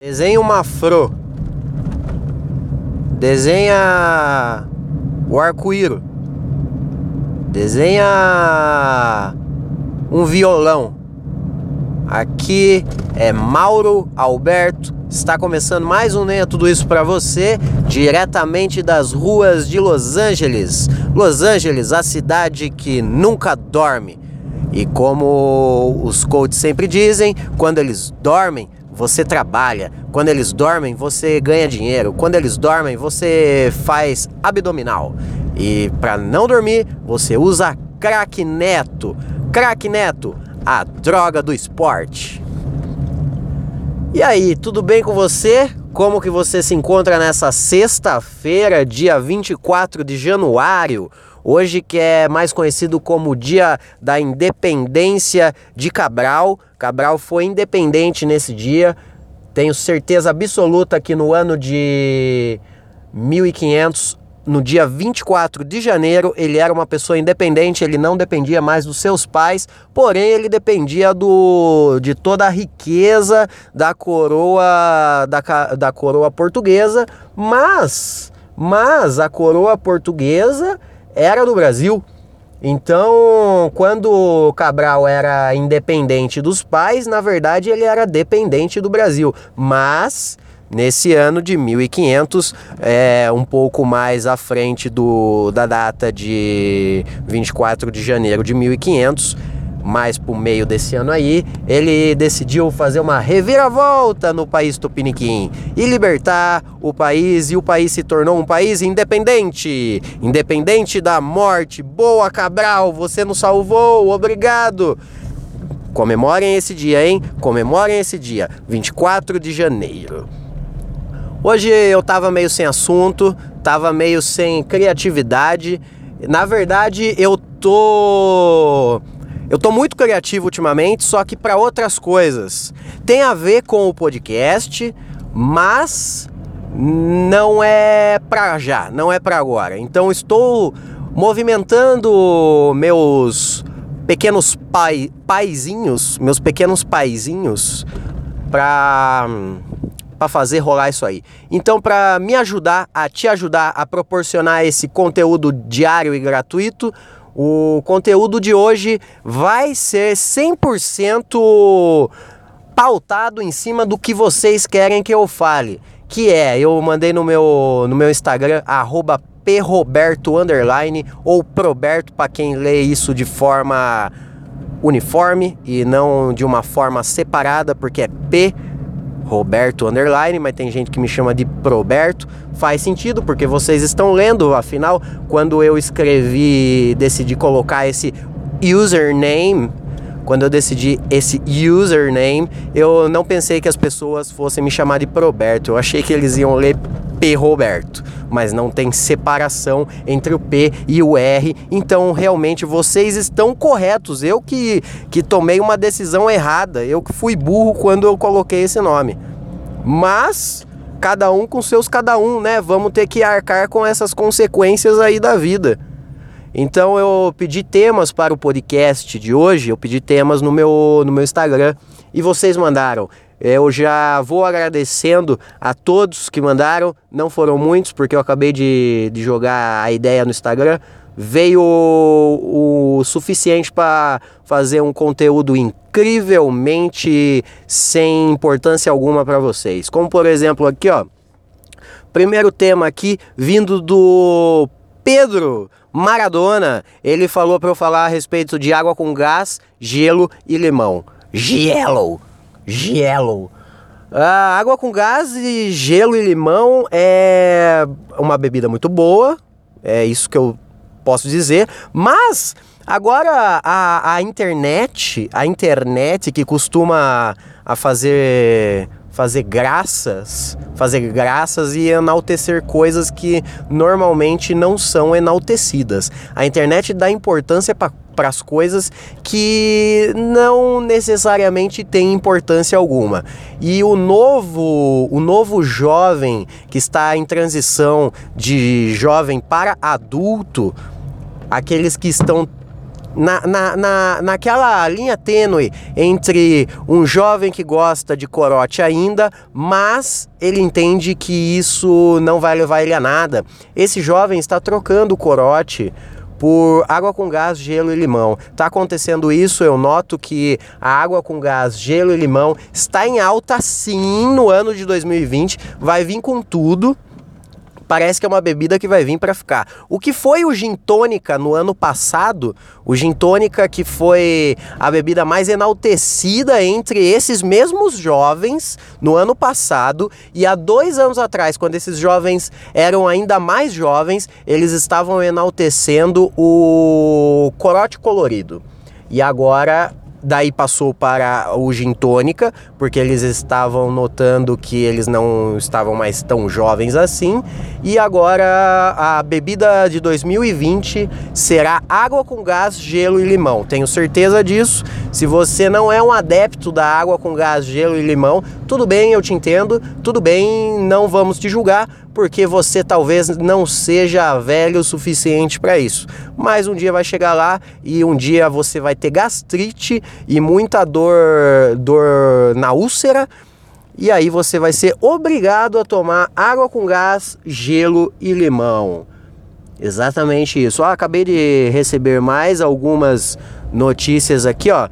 Desenha uma fro. Desenha o arco-íro. Desenha um violão. Aqui é Mauro Alberto. Está começando mais um Nem Tudo Isso para você, diretamente das ruas de Los Angeles. Los Angeles, a cidade que nunca dorme. E como os coaches sempre dizem, quando eles dormem, você trabalha. Quando eles dormem, você ganha dinheiro. Quando eles dormem, você faz abdominal. E para não dormir, você usa crack neto. Crack neto, a droga do esporte. E aí, tudo bem com você? Como que você se encontra nessa sexta-feira, dia 24 de januário? Hoje que é mais conhecido como Dia da Independência de Cabral. Cabral foi independente nesse dia. Tenho certeza absoluta que no ano de 1500 no dia 24 de janeiro, ele era uma pessoa independente, ele não dependia mais dos seus pais, porém ele dependia do, de toda a riqueza da coroa da, da coroa portuguesa, mas mas a coroa portuguesa era do Brasil. Então, quando Cabral era independente dos pais, na verdade ele era dependente do Brasil. Mas nesse ano de 1500, é, um pouco mais à frente do, da data de 24 de janeiro de 1500, mais pro meio desse ano aí, ele decidiu fazer uma reviravolta no país tupiniquim e libertar o país e o país se tornou um país independente, independente da morte. Boa Cabral, você nos salvou, obrigado. Comemorem esse dia, hein? Comemorem esse dia, 24 de janeiro. Hoje eu tava meio sem assunto, tava meio sem criatividade. Na verdade, eu tô eu tô muito criativo ultimamente, só que para outras coisas. Tem a ver com o podcast, mas não é para já, não é para agora. Então estou movimentando meus pequenos pai, paizinhos, meus pequenos paizinhos para para fazer rolar isso aí. Então, para me ajudar a te ajudar a proporcionar esse conteúdo diário e gratuito, o conteúdo de hoje vai ser 100% pautado em cima do que vocês querem que eu fale. Que é, eu mandei no meu, no meu Instagram, proberto ou proberto para quem lê isso de forma uniforme e não de uma forma separada, porque é P Roberto Underline, mas tem gente que me chama de Proberto. Faz sentido porque vocês estão lendo, afinal, quando eu escrevi, decidi colocar esse username, quando eu decidi esse username, eu não pensei que as pessoas fossem me chamar de Proberto. Eu achei que eles iam ler P Roberto, mas não tem separação entre o P e o R. Então, realmente vocês estão corretos. Eu que que tomei uma decisão errada. Eu que fui burro quando eu coloquei esse nome. Mas cada um com seus cada um, né? Vamos ter que arcar com essas consequências aí da vida. Então eu pedi temas para o podcast de hoje, eu pedi temas no meu, no meu Instagram e vocês mandaram. Eu já vou agradecendo a todos que mandaram, não foram muitos, porque eu acabei de, de jogar a ideia no Instagram. Veio o, o suficiente para fazer um conteúdo incrivelmente sem importância alguma para vocês. Como por exemplo aqui, ó. Primeiro tema aqui vindo do Pedro Maradona. Ele falou para eu falar a respeito de água com gás, gelo e limão. Gelo gelo. A água com gás e gelo e limão é uma bebida muito boa, é isso que eu posso dizer, mas agora a, a internet, a internet que costuma a fazer fazer graças, fazer graças e enaltecer coisas que normalmente não são enaltecidas. A internet dá importância para as coisas que não necessariamente tem importância alguma. E o novo, o novo jovem que está em transição de jovem para adulto, aqueles que estão na, na, na, naquela linha tênue entre um jovem que gosta de corote ainda, mas ele entende que isso não vai levar ele a nada. Esse jovem está trocando o corote por água com gás, gelo e limão. Está acontecendo isso, eu noto que a água com gás, gelo e limão está em alta sim no ano de 2020, vai vir com tudo parece que é uma bebida que vai vir para ficar. O que foi o gin tônica no ano passado, o gin tônica que foi a bebida mais enaltecida entre esses mesmos jovens no ano passado e há dois anos atrás, quando esses jovens eram ainda mais jovens, eles estavam enaltecendo o corote colorido. E agora Daí passou para o gin tônica, porque eles estavam notando que eles não estavam mais tão jovens assim. E agora a bebida de 2020 será água com gás, gelo e limão. Tenho certeza disso. Se você não é um adepto da água com gás, gelo e limão, tudo bem, eu te entendo. Tudo bem, não vamos te julgar, porque você talvez não seja velho o suficiente para isso. Mas um dia vai chegar lá e um dia você vai ter gastrite e muita dor, dor na úlcera. E aí você vai ser obrigado a tomar água com gás, gelo e limão. Exatamente isso. Ó, acabei de receber mais algumas notícias aqui, ó.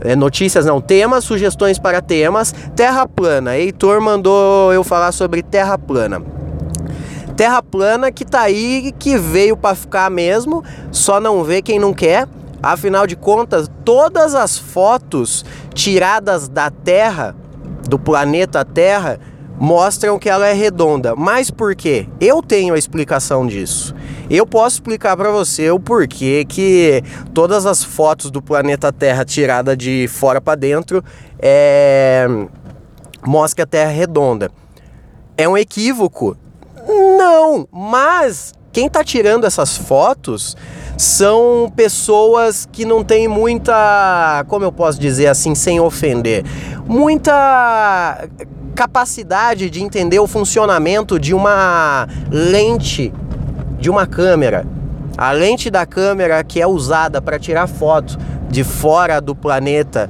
É, notícias não, temas, sugestões para temas. Terra plana. Heitor mandou eu falar sobre terra plana. Terra plana que tá aí, que veio para ficar mesmo, só não vê quem não quer. Afinal de contas, todas as fotos tiradas da Terra, do planeta Terra, mostram que ela é redonda. Mas por quê? Eu tenho a explicação disso. Eu posso explicar para você o porquê que todas as fotos do planeta Terra tirada de fora para dentro é mostra que a Terra é redonda. É um equívoco não, mas quem está tirando essas fotos são pessoas que não têm muita, como eu posso dizer assim, sem ofender, muita capacidade de entender o funcionamento de uma lente de uma câmera. A lente da câmera que é usada para tirar foto de fora do planeta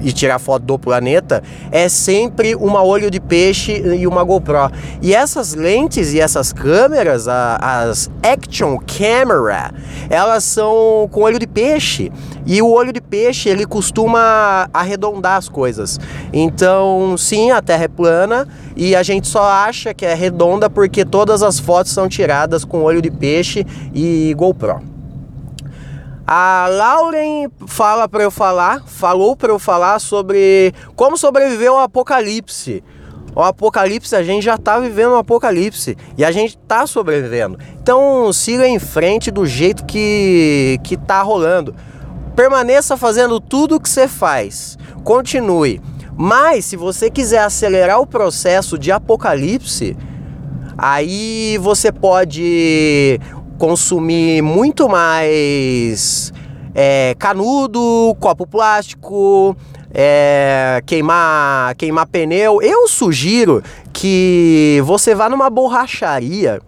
e tirar foto do planeta é sempre uma olho de peixe e uma GoPro. E essas lentes e essas câmeras, as Action Camera, elas são com olho de peixe. E o olho de peixe ele costuma arredondar as coisas. Então, sim, a Terra é plana e a gente só acha que é redonda porque todas as fotos são tiradas com olho de peixe e GoPro. A Lauren fala para eu falar, falou para eu falar sobre como sobreviver ao apocalipse. O apocalipse, a gente já está vivendo um apocalipse e a gente está sobrevivendo. Então siga em frente do jeito que, que tá rolando. Permaneça fazendo tudo o que você faz. Continue. Mas se você quiser acelerar o processo de apocalipse, aí você pode consumir muito mais é, canudo, copo plástico, é, queimar, queimar pneu. Eu sugiro que você vá numa borracharia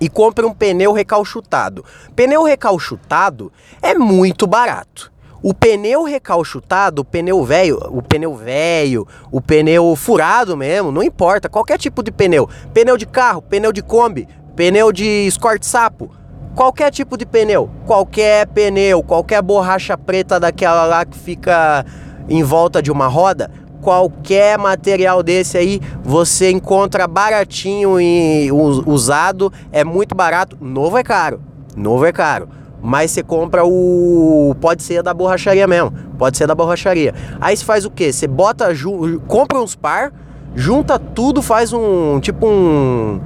e compre um pneu recalchutado. Pneu recalchutado é muito barato. O pneu recalchutado, o pneu velho, o pneu velho, o pneu furado mesmo, não importa, qualquer tipo de pneu. Pneu de carro, pneu de Kombi, pneu de escorte sapo, qualquer tipo de pneu, qualquer pneu, qualquer borracha preta daquela lá que fica em volta de uma roda, qualquer material desse aí você encontra baratinho e usado, é muito barato, novo é caro, novo é caro. Mas você compra o. Pode ser da borracharia mesmo. Pode ser da borracharia. Aí você faz o que? Você bota. Compra uns par, junta tudo, faz um. Tipo um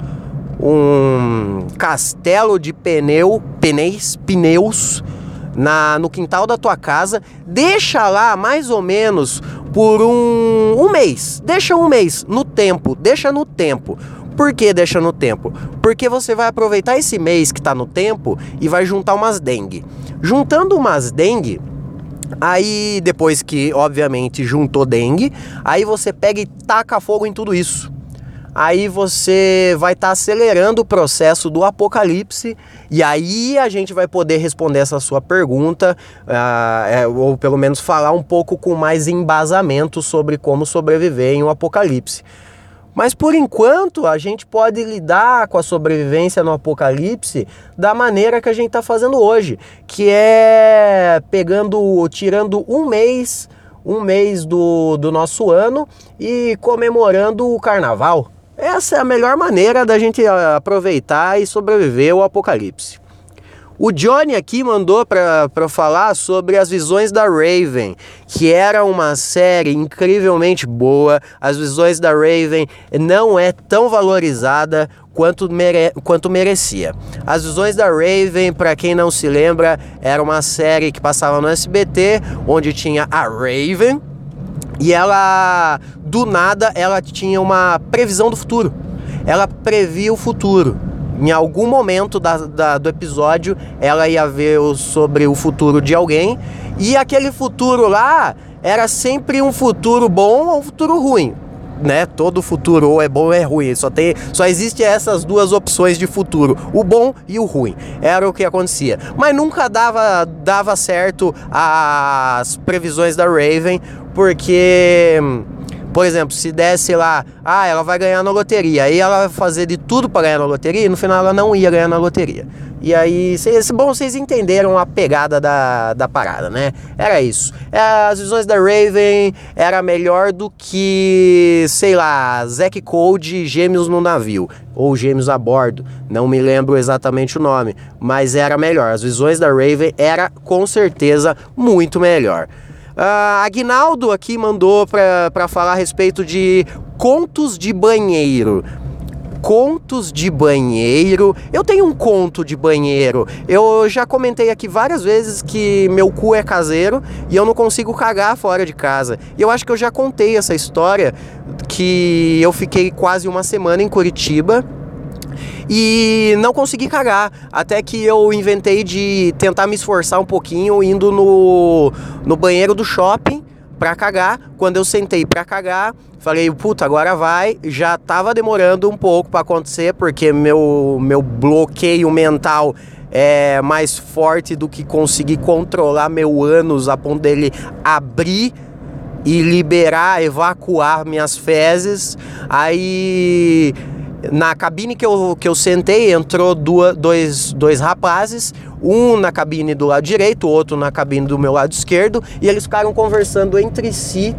um castelo de pneu, pneus, pneus na, no quintal da tua casa, deixa lá mais ou menos por um, um mês. Deixa um mês no tempo, deixa no tempo. Por que deixa no tempo? Porque você vai aproveitar esse mês que está no tempo e vai juntar umas dengue. Juntando umas dengue, aí depois que obviamente juntou dengue, aí você pega e taca fogo em tudo isso. Aí você vai estar tá acelerando o processo do apocalipse e aí a gente vai poder responder essa sua pergunta, uh, ou pelo menos falar um pouco com mais embasamento sobre como sobreviver em um apocalipse. Mas por enquanto a gente pode lidar com a sobrevivência no apocalipse da maneira que a gente está fazendo hoje, que é pegando, tirando um mês, um mês do, do nosso ano e comemorando o carnaval. Essa é a melhor maneira da gente aproveitar e sobreviver ao apocalipse. O Johnny aqui mandou para falar sobre as visões da Raven, que era uma série incrivelmente boa. As visões da Raven não é tão valorizada quanto, mere quanto merecia. As visões da Raven, para quem não se lembra, era uma série que passava no SBT, onde tinha a Raven e ela, do nada, ela tinha uma previsão do futuro. Ela previa o futuro em algum momento da, da, do episódio ela ia ver sobre o futuro de alguém e aquele futuro lá era sempre um futuro bom ou um futuro ruim. Né? Todo futuro ou é bom ou é ruim. Só tem, só existe essas duas opções de futuro, o bom e o ruim. Era o que acontecia. Mas nunca dava dava certo as previsões da Raven, porque por exemplo, se desse lá, ah, ela vai ganhar na loteria, aí ela vai fazer de tudo para ganhar na loteria, e no final ela não ia ganhar na loteria. E aí, cês, bom, vocês entenderam a pegada da, da parada, né? Era isso. É, as visões da Raven era melhor do que, sei lá, Zack Code Gêmeos no navio, ou Gêmeos a bordo, não me lembro exatamente o nome, mas era melhor. As visões da Raven era com certeza muito melhor. Uh, Aguinaldo aqui mandou para falar a respeito de contos de banheiro. Contos de banheiro. Eu tenho um conto de banheiro. Eu já comentei aqui várias vezes que meu cu é caseiro e eu não consigo cagar fora de casa. E eu acho que eu já contei essa história que eu fiquei quase uma semana em Curitiba e não consegui cagar. Até que eu inventei de tentar me esforçar um pouquinho indo no, no banheiro do shopping pra cagar. Quando eu sentei pra cagar, falei, puta, agora vai. Já tava demorando um pouco para acontecer, porque meu, meu bloqueio mental é mais forte do que conseguir controlar meu ânus a ponto dele abrir e liberar, evacuar minhas fezes. Aí na cabine que eu, que eu sentei, entrou duas, dois, dois rapazes, um na cabine do lado direito, outro na cabine do meu lado esquerdo, e eles ficaram conversando entre si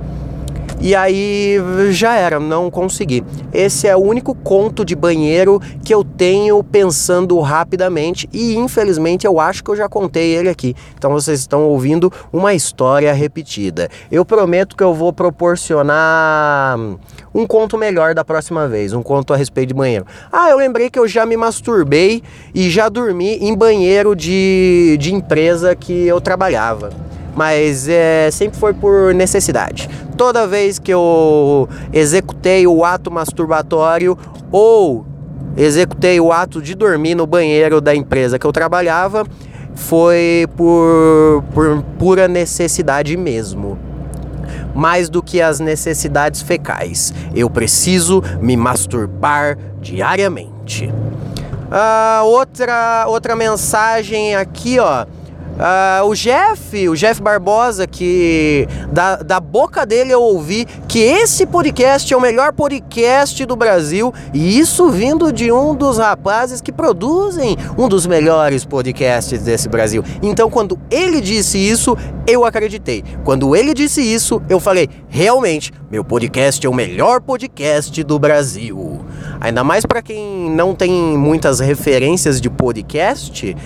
e aí já era, não consegui. Esse é o único conto de banheiro que eu tenho pensando rapidamente e infelizmente eu acho que eu já contei ele aqui. Então vocês estão ouvindo uma história repetida. Eu prometo que eu vou proporcionar um conto melhor da próxima vez, um conto a respeito de banheiro. Ah, eu lembrei que eu já me masturbei e já dormi em banheiro de, de empresa que eu trabalhava mas é, sempre foi por necessidade. Toda vez que eu executei o ato masturbatório ou executei o ato de dormir no banheiro da empresa que eu trabalhava, foi por, por pura necessidade mesmo. Mais do que as necessidades fecais. Eu preciso me masturbar diariamente. Ah, outra, outra mensagem aqui, ó. Uh, o Jeff, o Jeff Barbosa, que da, da boca dele eu ouvi que esse podcast é o melhor podcast do Brasil, e isso vindo de um dos rapazes que produzem um dos melhores podcasts desse Brasil. Então, quando ele disse isso, eu acreditei. Quando ele disse isso, eu falei: realmente, meu podcast é o melhor podcast do Brasil. Ainda mais para quem não tem muitas referências de podcast,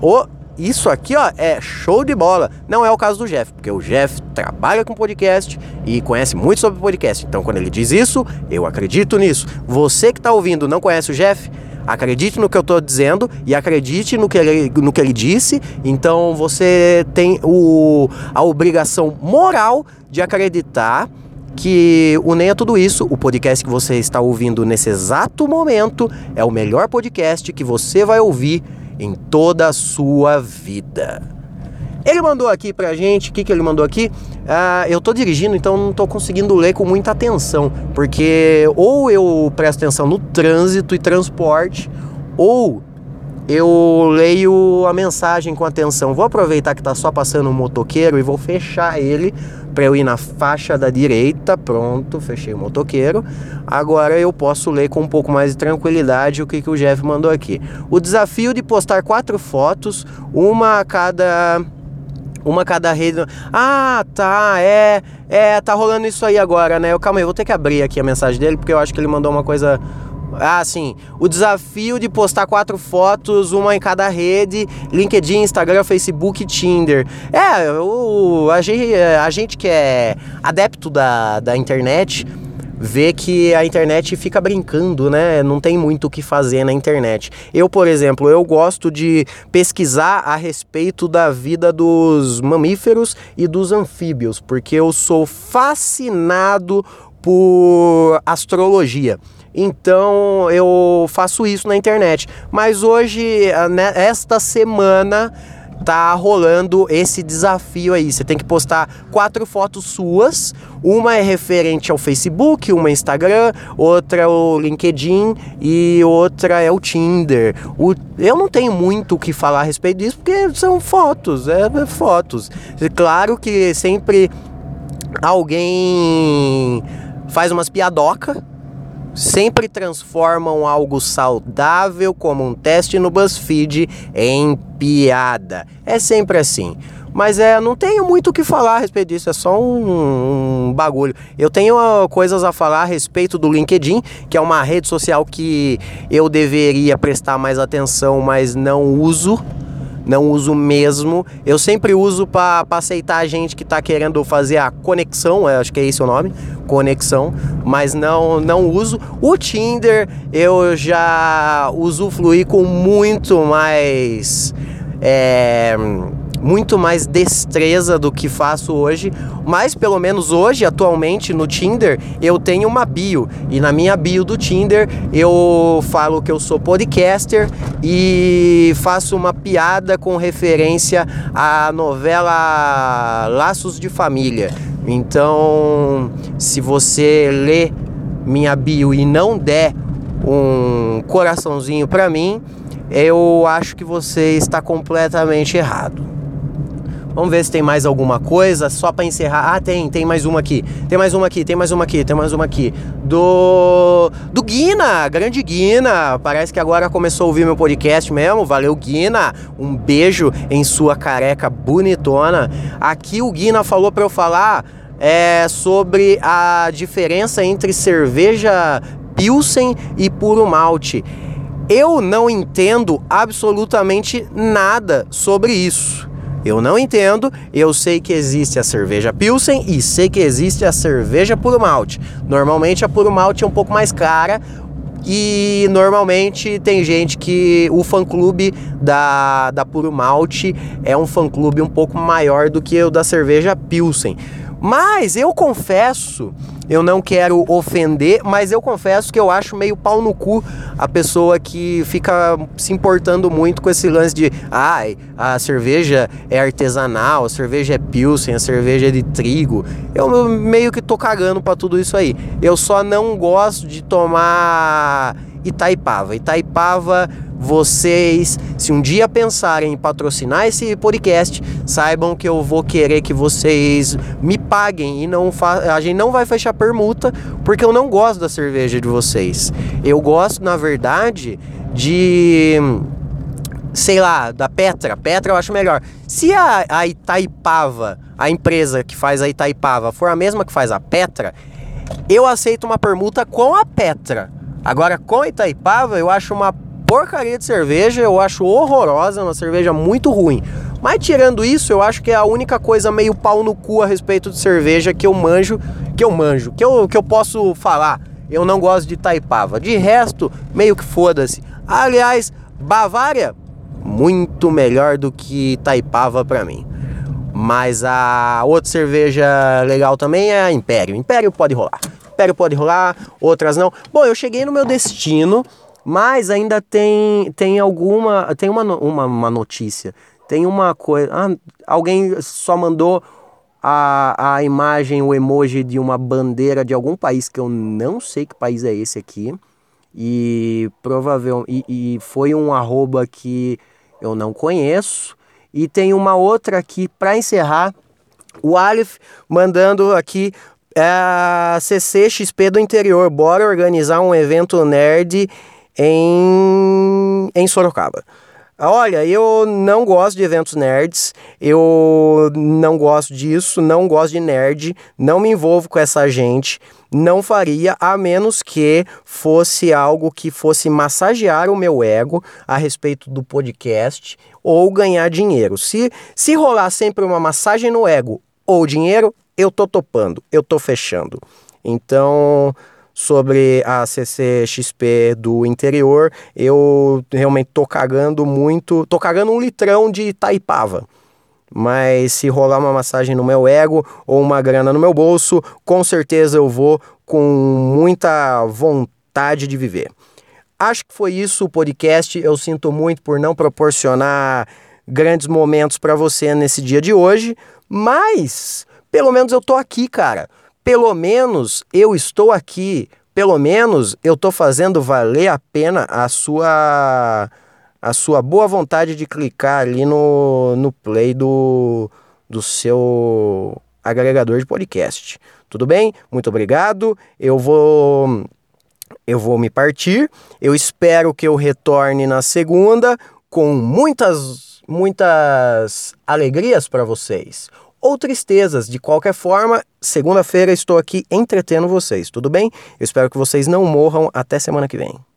o isso aqui, ó, é show de bola. Não é o caso do Jeff, porque o Jeff trabalha com podcast e conhece muito sobre podcast. Então, quando ele diz isso, eu acredito nisso. Você que está ouvindo não conhece o Jeff? Acredite no que eu estou dizendo e acredite no que, ele, no que ele disse. Então você tem o, a obrigação moral de acreditar que o Nem é Tudo Isso, o podcast que você está ouvindo nesse exato momento, é o melhor podcast que você vai ouvir em toda a sua vida. Ele mandou aqui pra gente, o que, que ele mandou aqui? Uh, eu tô dirigindo, então não tô conseguindo ler com muita atenção, porque ou eu presto atenção no trânsito e transporte, ou eu leio a mensagem com atenção. Vou aproveitar que tá só passando um motoqueiro e vou fechar ele para eu ir na faixa da direita. Pronto, fechei o motoqueiro. Agora eu posso ler com um pouco mais de tranquilidade o que, que o Jeff mandou aqui. O desafio de postar quatro fotos, uma a cada uma cada rede. Ah, tá, é. É, tá rolando isso aí agora, né? Eu, calma aí, eu vou ter que abrir aqui a mensagem dele, porque eu acho que ele mandou uma coisa. Ah, sim. O desafio de postar quatro fotos, uma em cada rede: LinkedIn, Instagram, Facebook Tinder. É, o, a, gente, a gente que é adepto da, da internet vê que a internet fica brincando, né? Não tem muito o que fazer na internet. Eu, por exemplo, eu gosto de pesquisar a respeito da vida dos mamíferos e dos anfíbios, porque eu sou fascinado por astrologia. Então eu faço isso na internet. Mas hoje, né, esta semana, tá rolando esse desafio aí. Você tem que postar quatro fotos suas. Uma é referente ao Facebook, uma é Instagram, outra é o LinkedIn e outra é o Tinder. O, eu não tenho muito o que falar a respeito disso porque são fotos, é, é fotos. Claro que sempre alguém faz umas piadoca sempre transformam algo saudável, como um teste no BuzzFeed, em piada. É sempre assim. Mas é, não tenho muito o que falar a respeito disso, é só um, um bagulho. Eu tenho uh, coisas a falar a respeito do LinkedIn, que é uma rede social que eu deveria prestar mais atenção, mas não uso não uso mesmo. Eu sempre uso para aceitar a gente que está querendo fazer a conexão, acho que é esse o nome, conexão, mas não não uso. O Tinder eu já usufruí com muito mais é, muito mais destreza do que faço hoje, mas pelo menos hoje, atualmente no Tinder, eu tenho uma bio e na minha bio do Tinder eu falo que eu sou podcaster e faço uma piada com referência à novela Laços de Família. Então, se você lê minha bio e não der um coraçãozinho para mim, eu acho que você está completamente errado. Vamos ver se tem mais alguma coisa, só para encerrar. Ah, tem, tem mais uma aqui. Tem mais uma aqui, tem mais uma aqui, tem mais uma aqui. Do do Guina, grande Guina. Parece que agora começou a ouvir meu podcast mesmo. Valeu, Guina. Um beijo em sua careca bonitona. Aqui o Guina falou para eu falar é, sobre a diferença entre cerveja Pilsen e puro malte. Eu não entendo absolutamente nada sobre isso. Eu não entendo, eu sei que existe a cerveja Pilsen e sei que existe a cerveja puro malte. Normalmente a puro malte é um pouco mais cara, e normalmente tem gente que o fã-clube da, da Puro Malte é um fã-clube um pouco maior do que o da cerveja Pilsen. Mas eu confesso, eu não quero ofender, mas eu confesso que eu acho meio pau no cu a pessoa que fica se importando muito com esse lance de ai, a cerveja é artesanal, a cerveja é pilsen, a cerveja é de trigo. Eu meio que tô cagando para tudo isso aí. Eu só não gosto de tomar Itaipava. Itaipava vocês, se um dia pensarem em patrocinar esse podcast, saibam que eu vou querer que vocês me paguem e não a gente não vai fechar permuta porque eu não gosto da cerveja de vocês. Eu gosto, na verdade, de sei lá, da Petra. Petra eu acho melhor. Se a, a Itaipava, a empresa que faz a Itaipava, for a mesma que faz a Petra, eu aceito uma permuta com a Petra. Agora, com a Itaipava, eu acho uma porcaria de cerveja, eu acho horrorosa, uma cerveja muito ruim. Mas tirando isso, eu acho que é a única coisa meio pau no cu a respeito de cerveja que eu manjo, que eu manjo, que eu, que eu posso falar. Eu não gosto de Taipava. De resto, meio que foda-se. Aliás, Bavária, muito melhor do que Taipava para mim. Mas a outra cerveja legal também é a Império. Império pode rolar. Império pode rolar, outras não. Bom, eu cheguei no meu destino. Mas ainda tem, tem alguma. Tem uma, uma, uma notícia. Tem uma coisa. Ah, alguém só mandou a, a imagem, o emoji de uma bandeira de algum país que eu não sei que país é esse aqui. E provavelmente e, foi um arroba que eu não conheço. E tem uma outra aqui para encerrar. O Alif mandando aqui é CCXP do interior. Bora organizar um evento nerd em, em Sorocaba. Olha, eu não gosto de eventos nerds, eu não gosto disso, não gosto de nerd, não me envolvo com essa gente, não faria a menos que fosse algo que fosse massagear o meu ego a respeito do podcast ou ganhar dinheiro. Se, se rolar sempre uma massagem no ego ou dinheiro, eu tô topando, eu tô fechando. Então, sobre a CCXP do interior, eu realmente tô cagando muito, tô cagando um litrão de Taipava. Mas se rolar uma massagem no meu ego ou uma grana no meu bolso, com certeza eu vou com muita vontade de viver. Acho que foi isso o podcast. Eu sinto muito por não proporcionar grandes momentos para você nesse dia de hoje, mas pelo menos eu tô aqui, cara pelo menos eu estou aqui, pelo menos eu estou fazendo valer a pena a sua a sua boa vontade de clicar ali no, no play do, do seu agregador de podcast. Tudo bem? Muito obrigado. Eu vou eu vou me partir. Eu espero que eu retorne na segunda com muitas muitas alegrias para vocês ou tristezas. De qualquer forma, segunda-feira estou aqui entretendo vocês, tudo bem? Eu espero que vocês não morram até semana que vem.